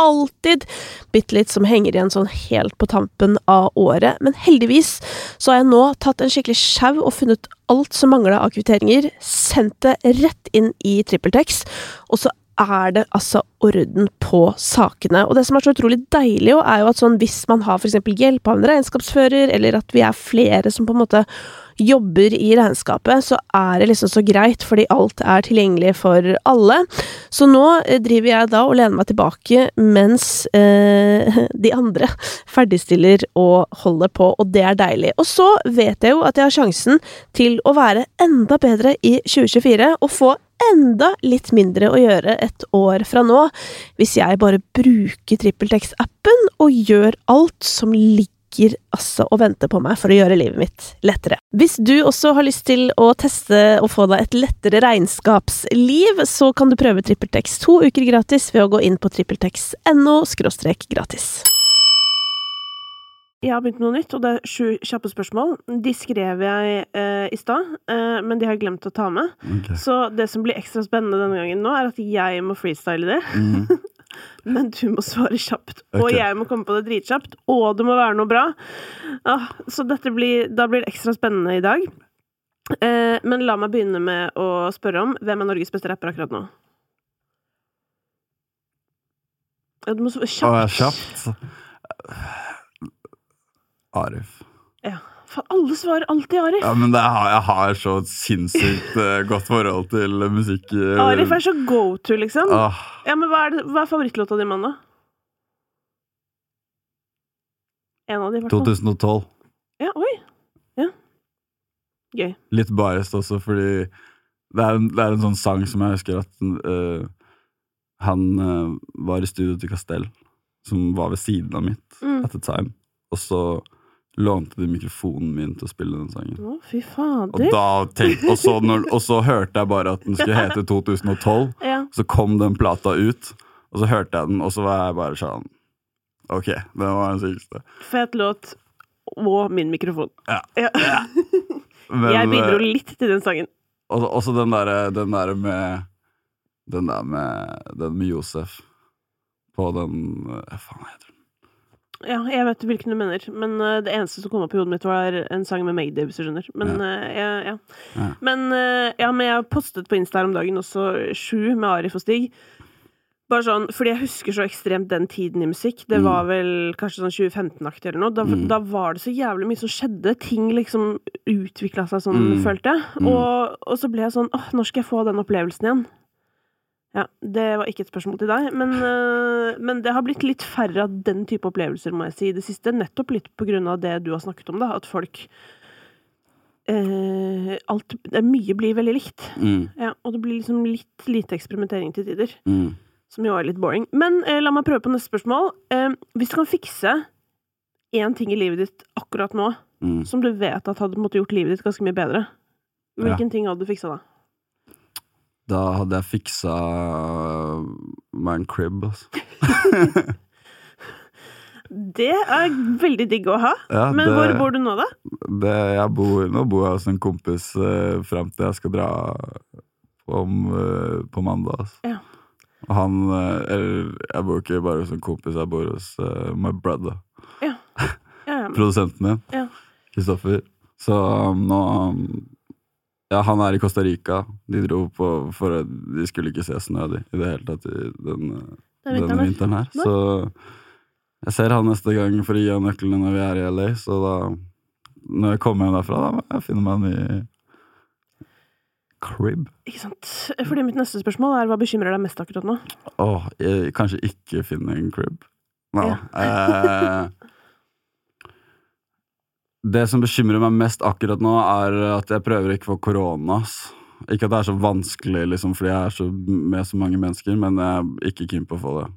alltid bitte litt som henger igjen sånn helt på tampen av året. Men heldigvis så har jeg nå tatt en skikkelig sjau og funnet alt som mangla av kvitteringer, sendt det rett inn i TrippelTex, og så er det altså orden på sakene. Og det som er så utrolig deilig, jo, er jo at sånn hvis man har eksempel hjelp av en regnskapsfører, eller at vi er flere som på en måte jobber i regnskapet, så er det liksom så greit, fordi alt er tilgjengelig for alle. Så nå eh, driver jeg da og lener meg tilbake mens eh, de andre ferdigstiller og holder på, og det er deilig. Og så vet jeg jo at jeg har sjansen til å være enda bedre i 2024 og få enda litt mindre å gjøre et år fra nå, hvis jeg bare bruker TrippelTex-appen og gjør alt som ligger altså og venter på meg for å gjøre livet mitt lettere. Hvis du også har lyst til å teste og få deg et lettere regnskapsliv, så kan du prøve TrippelTex to uker gratis ved å gå inn på trippeltex.no gratis. Jeg har begynt med noe nytt, og det er sju kjappe spørsmål. De skrev jeg eh, i stad, eh, men de har jeg glemt å ta med. Okay. Så det som blir ekstra spennende denne gangen nå, er at jeg må freestyle det. Mm. Men du må svare kjapt, og Ok. jeg må komme på det dritkjapt, og det må være noe bra. Ah, så dette blir, da blir det ekstra spennende i dag. Eh, men la meg begynne med å spørre om hvem er Norges beste rapper akkurat nå? Ja, du må svare Å, kjapt. kjapt. Arif. Ja. Alle svarer alltid Arif. Ja, men det har, jeg har så sinnssykt eh, godt forhold til musikk. eh, Arif er så go to, liksom. Ah. Ja, men hva er, det, hva er favorittlåta di, mann, da? En av de, i 2012. Ja, oi. Ja. Gøy. Litt biased også, fordi det er, en, det er en sånn sang som jeg husker at uh, han uh, var i studio til Castell, som var ved siden av mitt Mm. at the time, og så lånte de mikrofonen min til å spille den sangen. Å, fy Og, fader. da tenk, og, så når, og så hørte jeg bare at den skulle hete 2012, Ja. så kom den plata ut, og så hørte jeg den, og så var jeg bare sånn Ok, den var den sykeste. Fet låt og min mikrofon. Ja. Ja. Men, Jeg bidro eh, litt til den sangen. også, også den derre den der med Den der med Den med Josef på den eh, Hva faen heter den? Ja, jeg vet hvilken du mener, men uh, det eneste som kom opp i hodet mitt, var en sang med Mayday, hvis du skjønner. Men eh, ja, ja. Ja. Men, uh, ja, men jeg postet på Insta her om dagen også sju med Arif og Stig. Bare sånn, fordi jeg husker så ekstremt den tiden i musikk. Det Mm. var vel kanskje sånn 2015-aktig eller noe. Da, Mm. da var det så jævlig mye som skjedde. Ting liksom utvikla seg sånn, Mm. følte jeg. Mm. Og, og så ble jeg sånn åh, når skal jeg få den opplevelsen igjen? Ja, det var ikke et spørsmål til deg, men, øh, men det har blitt litt færre av den type opplevelser, må jeg si, i det siste. Nettopp litt på grunn av det du har snakket om, da. At folk eh, Alt Mye blir veldig likt. Mm, Ja, og det blir liksom litt lite eksperimentering til tider. mm. Som jo er litt boring. Men eh, la meg prøve på neste spørsmål. Eh, hvis du kan fikse én ting i livet ditt akkurat nå Mm. som du vet at hadde måtte gjort livet ditt ganske mye bedre, hvilken ting hadde du fiksa da? Da hadde jeg fiksa meg en crib, altså. Det er veldig digg å ha. Ja, Men det, hvor bor du nå, da? det, bor, Nå bor jeg hos en kompis uh, fram til jeg skal dra om, uh, på mandag. Altså. Ja. Han uh, Eller jeg bor ikke bare hos en kompis, jeg bor hos uh, my brother. Ja, ja. Produsenten min. Ja. Kristoffer. Så um, nå um, Ja, han er i Costa Rica. De dro på for De skulle ikke se snø, de, i det hele tatt, i den, den er denne vinteren. vinteren her. Så jeg ser han neste gang for å gi han nøklene når vi er i LA, så da Når jeg kommer hjem derfra, da må jeg finne meg en ny crib. Ikke sant. Fordi mitt neste spørsmål er hva bekymrer deg mest akkurat nå? Åh, jeg, kanskje ikke finne en crib. No. Ja. Eh, det som bekymrer meg mest akkurat nå, er at jeg prøver ikke å få korona. Ikke at det er så vanskelig, liksom, fordi jeg er så med så mange mennesker, men jeg er ikke keen på å få det.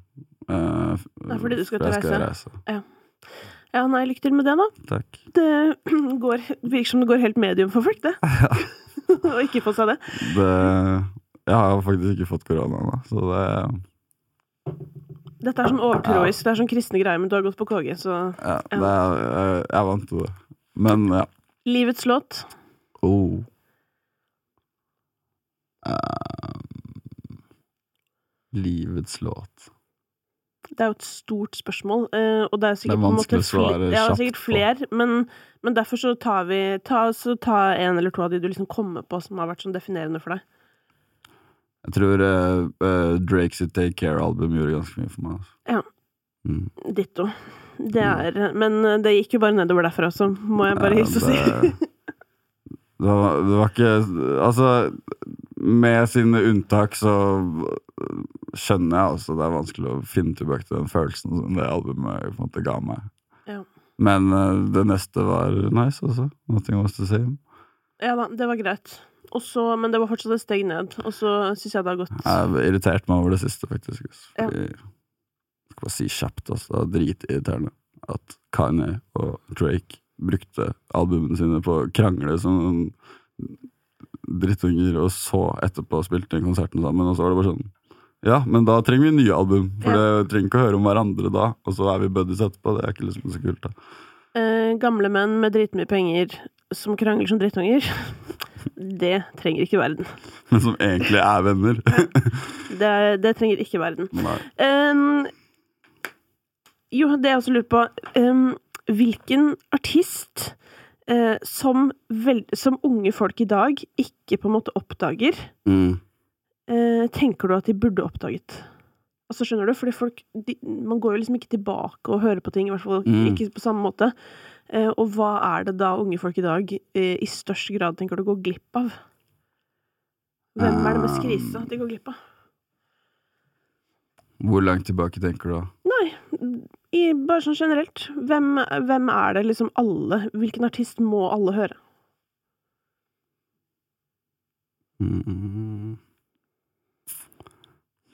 Uh, Det er fordi du skal for jeg skal reise. reise. Ja, nei, lykke til med det, da. Takk. Det går, virker som det går helt medium for folk, det. Å ikke få seg det. Det, Jeg har faktisk ikke fått korona ennå, så det Dette er sånn overtroisk, det er sånn kristne greier, men du har gått på KG, så Ja, det er, jeg, jeg vant til det. Men ja. Livets låt. Oh. Eh, livets låt. Det er jo et stort spørsmål, eh, og det er sikkert Det er kjapt ja, det er sikkert flere, men, men derfor så tar vi ta, så ta en eller to av de du liksom kommer på som har vært sånn definerende for deg. Jeg tror uh, uh, Drake sitt Take Care-album gjorde ganske mye for meg. Altså. Ja. Mm. Ditto. Det er Men det gikk jo bare nedover derfra også, må jeg bare hilse og si. det- var, det var ikke Altså, med sine unntak så skjønner jeg også det er vanskelig å finne tilbake til den følelsen som det albumet på en måte ga meg. Ja. Men eh, det neste var nice også. Nothing was the same. Ja da, det var greit. Også, men det var fortsatt et steg ned, og så syns jeg det har gått Jeg irriterte meg over det siste, faktisk. Fordi Ja. Skal si kjapt, altså. Det er dritirriterende at Kanye og Drake brukte albumene sine på å krangle som drittunger, og så etterpå spilte inn konserten sammen, og så var det bare sånn Ja, men da trenger vi nye album, for det trenger ikke å høre om hverandre da, og så er vi buddies etterpå. Det er ikke liksom så kult, da. eh, gamle menn med dritmye penger som krangler som drittunger. Det trenger ikke verden. Men som egentlig er venner. Det, det trenger ikke verden. Nei. Um, jo, det jeg også lurer på um, Hvilken artist uh, som, vel, som unge folk i dag ikke på en måte oppdager, Mm. uh, tenker du at de burde oppdaget? Altså, skjønner du? Fordi folk de, Man går jo liksom ikke tilbake og hører på ting, i hvert fall Mm. ikke på samme måte. Uh, og hva er det da unge folk i dag i størst grad tenker du går glipp av? Hvem er det mest krise at de går glipp av? Hvor langt tilbake tenker du da? Nei, i, bare sånn generelt. Hvem, hvem er det liksom alle Hvilken artist må alle høre? Mm.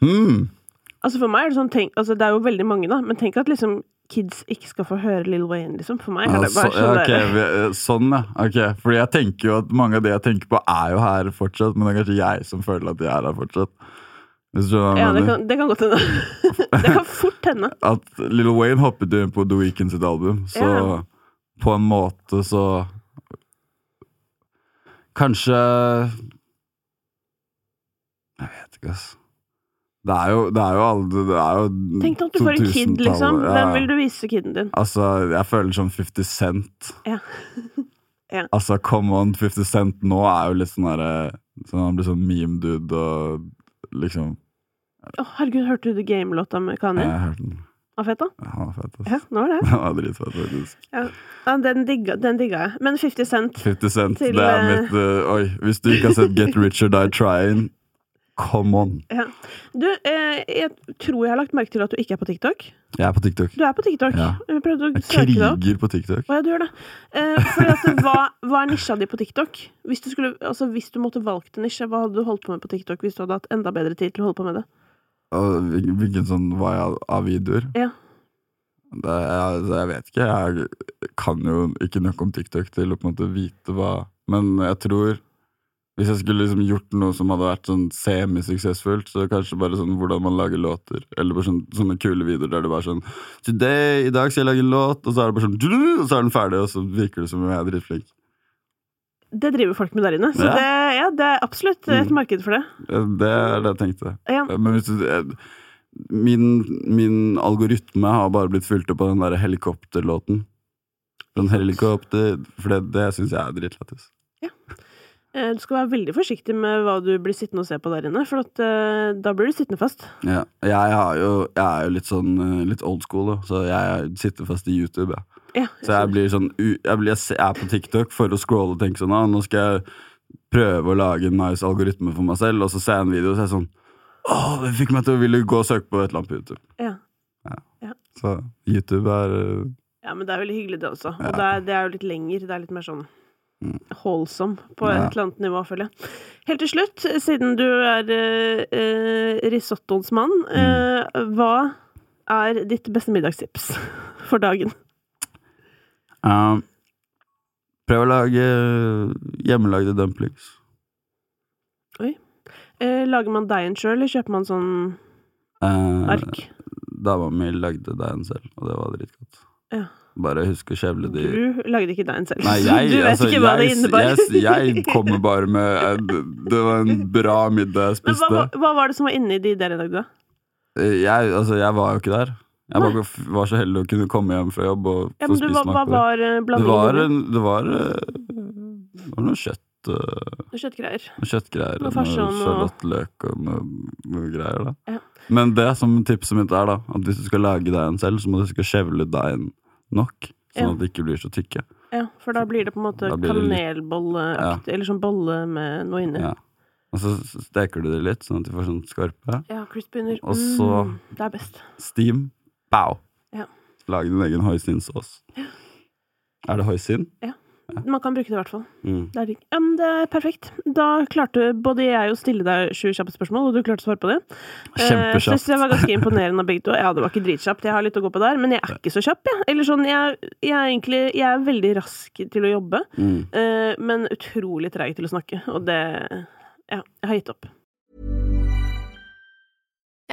Mm. Altså For meg er det sånn tenk, altså Det er jo veldig mange, da, men tenk at liksom kids ikke skal få høre Lill Wayne, liksom. For meg er det bare sånn Ja, der- vi- eh, sånn, ja. Ok, Fordi jeg tenker jo at mange av det jeg tenker på, er jo her fortsatt, men det er kanskje jeg som føler at de er her fortsatt. Ja, det kan, det kan godt hende. det kan fort hende. At Lil Wayne hoppet inn på The Weeknd sitt album, så Ja. på en måte så Kanskje Jeg vet ikke, ass. Det er jo, det er jo alle det er jo Tenk at du får en kid, liksom. ja. Hvem vil du vise kiden din? Altså, jeg føler som 50 Cent. Ja. Ja. Altså, come on, 50 Cent nå er jo litt sånn derre sånn, Han blir sånn meme-dude og liksom Å, herregud, hørte du The Game-låta med Kanye? Jeg har hørt den. Var fett, da? Ja, Han var fet, Ja, nå var det. Han var dritfett, faktisk. Ja, den, digga, den digga jeg. Men 50 Cent 50 Cent, Til, det er eh, mitt uh, Oi, hvis du ikke har sett Get Rich or Die Trying, come on. ja. Du, eh, jeg tror jeg har lagt merke til at du ikke er på TikTok. Jeg er på TikTok. Du er på TikTok. Ja. Jeg prøvde å Jeg søke det opp. kriger på TikTok. Å ja, du gjør det. Eh, fordi at, hva, hva er nisja di på TikTok? Hvis du, skulle, altså, hvis du måtte valgt en nisje, hva hadde du holdt på med på TikTok hvis du hadde hatt enda bedre tid til å holde på med det? Hvilken sånn var jeg av- av videoer? Ja. Det, jeg, altså, jeg vet ikke. Jeg kan jo ikke nok om TikTok til å på en måte vite hva Men jeg tror hvis jeg skulle liksom gjort noe som hadde vært sånn semisuksessfullt, så kanskje bare sånn hvordan man lager låter. Eller bare sånn, sånne kule videoer der det bare sånn Today, I dag skal jeg lage en låt, og så er det bare sånn Og så er den ferdig, og så virker det som om jeg er dritflink. Det driver folk med der inne. Så Ja. det, ja, det er absolutt et Mm. marked for det. Det er det jeg tenkte. Ja. Men hvis du, eh, min, min algoritme har bare blitt fulgt opp av den der helikopterlåten. Den helikopter For det, det syns jeg er dritlættis. Ja. Du skal være veldig forsiktig med hva du blir sittende og se på der inne, for at, eh, da blir du sittende fast. Ja. Jeg, har jo, jeg er jo litt sånn eh, litt old school, da, så jeg sitter fast i YouTube. Ja. Ja, Så jeg blir sånn jeg, blir, jeg er på TikTok for å scrolle og tenke sånn ah, Nå skal jeg prøve å lage en nice algoritme for meg selv, og så ser jeg en video og så er jeg sånn Åh, det fikk meg til å ville gå og søke på et eller annet på YouTube. Ja. Så YouTube er uh... ja, men det er veldig hyggelig, det også. Og det, er, det er jo litt lenger. Det er litt mer sånn Mm. holdsom på Ja. et eller annet nivå, føler jeg. Helt til slutt, siden du er eh, risottoens mann, eh, hva er ditt beste middagstips for dagen? Ja. Prøv å lage hjemmelagde dumplings. Eh, lager man deigen sjøl, eller kjøper man sånn Eh, ark? Dama mi lagde deigen selv, og det var dritgodt. Ja. Bare husk å kjevle de Du lagde ikke deigen selv. Nei, jeg, du vet altså, ikke hva det jeg, innebar. jeg, jeg kommer bare med eh, Det var en bra middag jeg Men hva, hva, hva var det som var inni de dere lagde, da? Eh, Jeg, altså, jeg var jo ikke der. Jeg bare var så heldig å kunne komme hjem fra jobb og Ja, få hva, smak på det. var eh, Det var, en, det var, eh, det var noe kjøtt eh, Kjøttgreier. noe kjøttgreier Noe noe og sjalottløk og noe, noe greier. da Ja. Men det som tipset mitt er, da at hvis du skal lage deigen selv, så må du skjevle deigen nok. Sånn Ja. at de ikke blir så tykke. Ja, for da blir det på en måte kanelbolleaktig, eller sånn bolle med noe inni. Ja. Og så steker du det litt, sånn at de får sånn skarpe. Ja, crispy under. Og så- Mm, det er best. Steam, bow. Ja. Lage din egen hoisinsaus. Er det hoisin? Man kan bruke det i hvert fall. Mm. Det er. Ja, men det er perfekt. Da klarte både jeg å stille deg sju kjappe spørsmål, og du klarte å svare på det. Eh, Kjempekjapt. Synes jeg var ganske imponerende av begge to. Ja, det var ikke dritkjapt, jeg har litt å gå på der, men jeg er ikke så kjapp, jeg. Eller sånn, jeg, jeg er egentlig Jeg er veldig rask til å jobbe, Mm. eh, men utrolig treig til å snakke, og det Ja, jeg har gitt opp.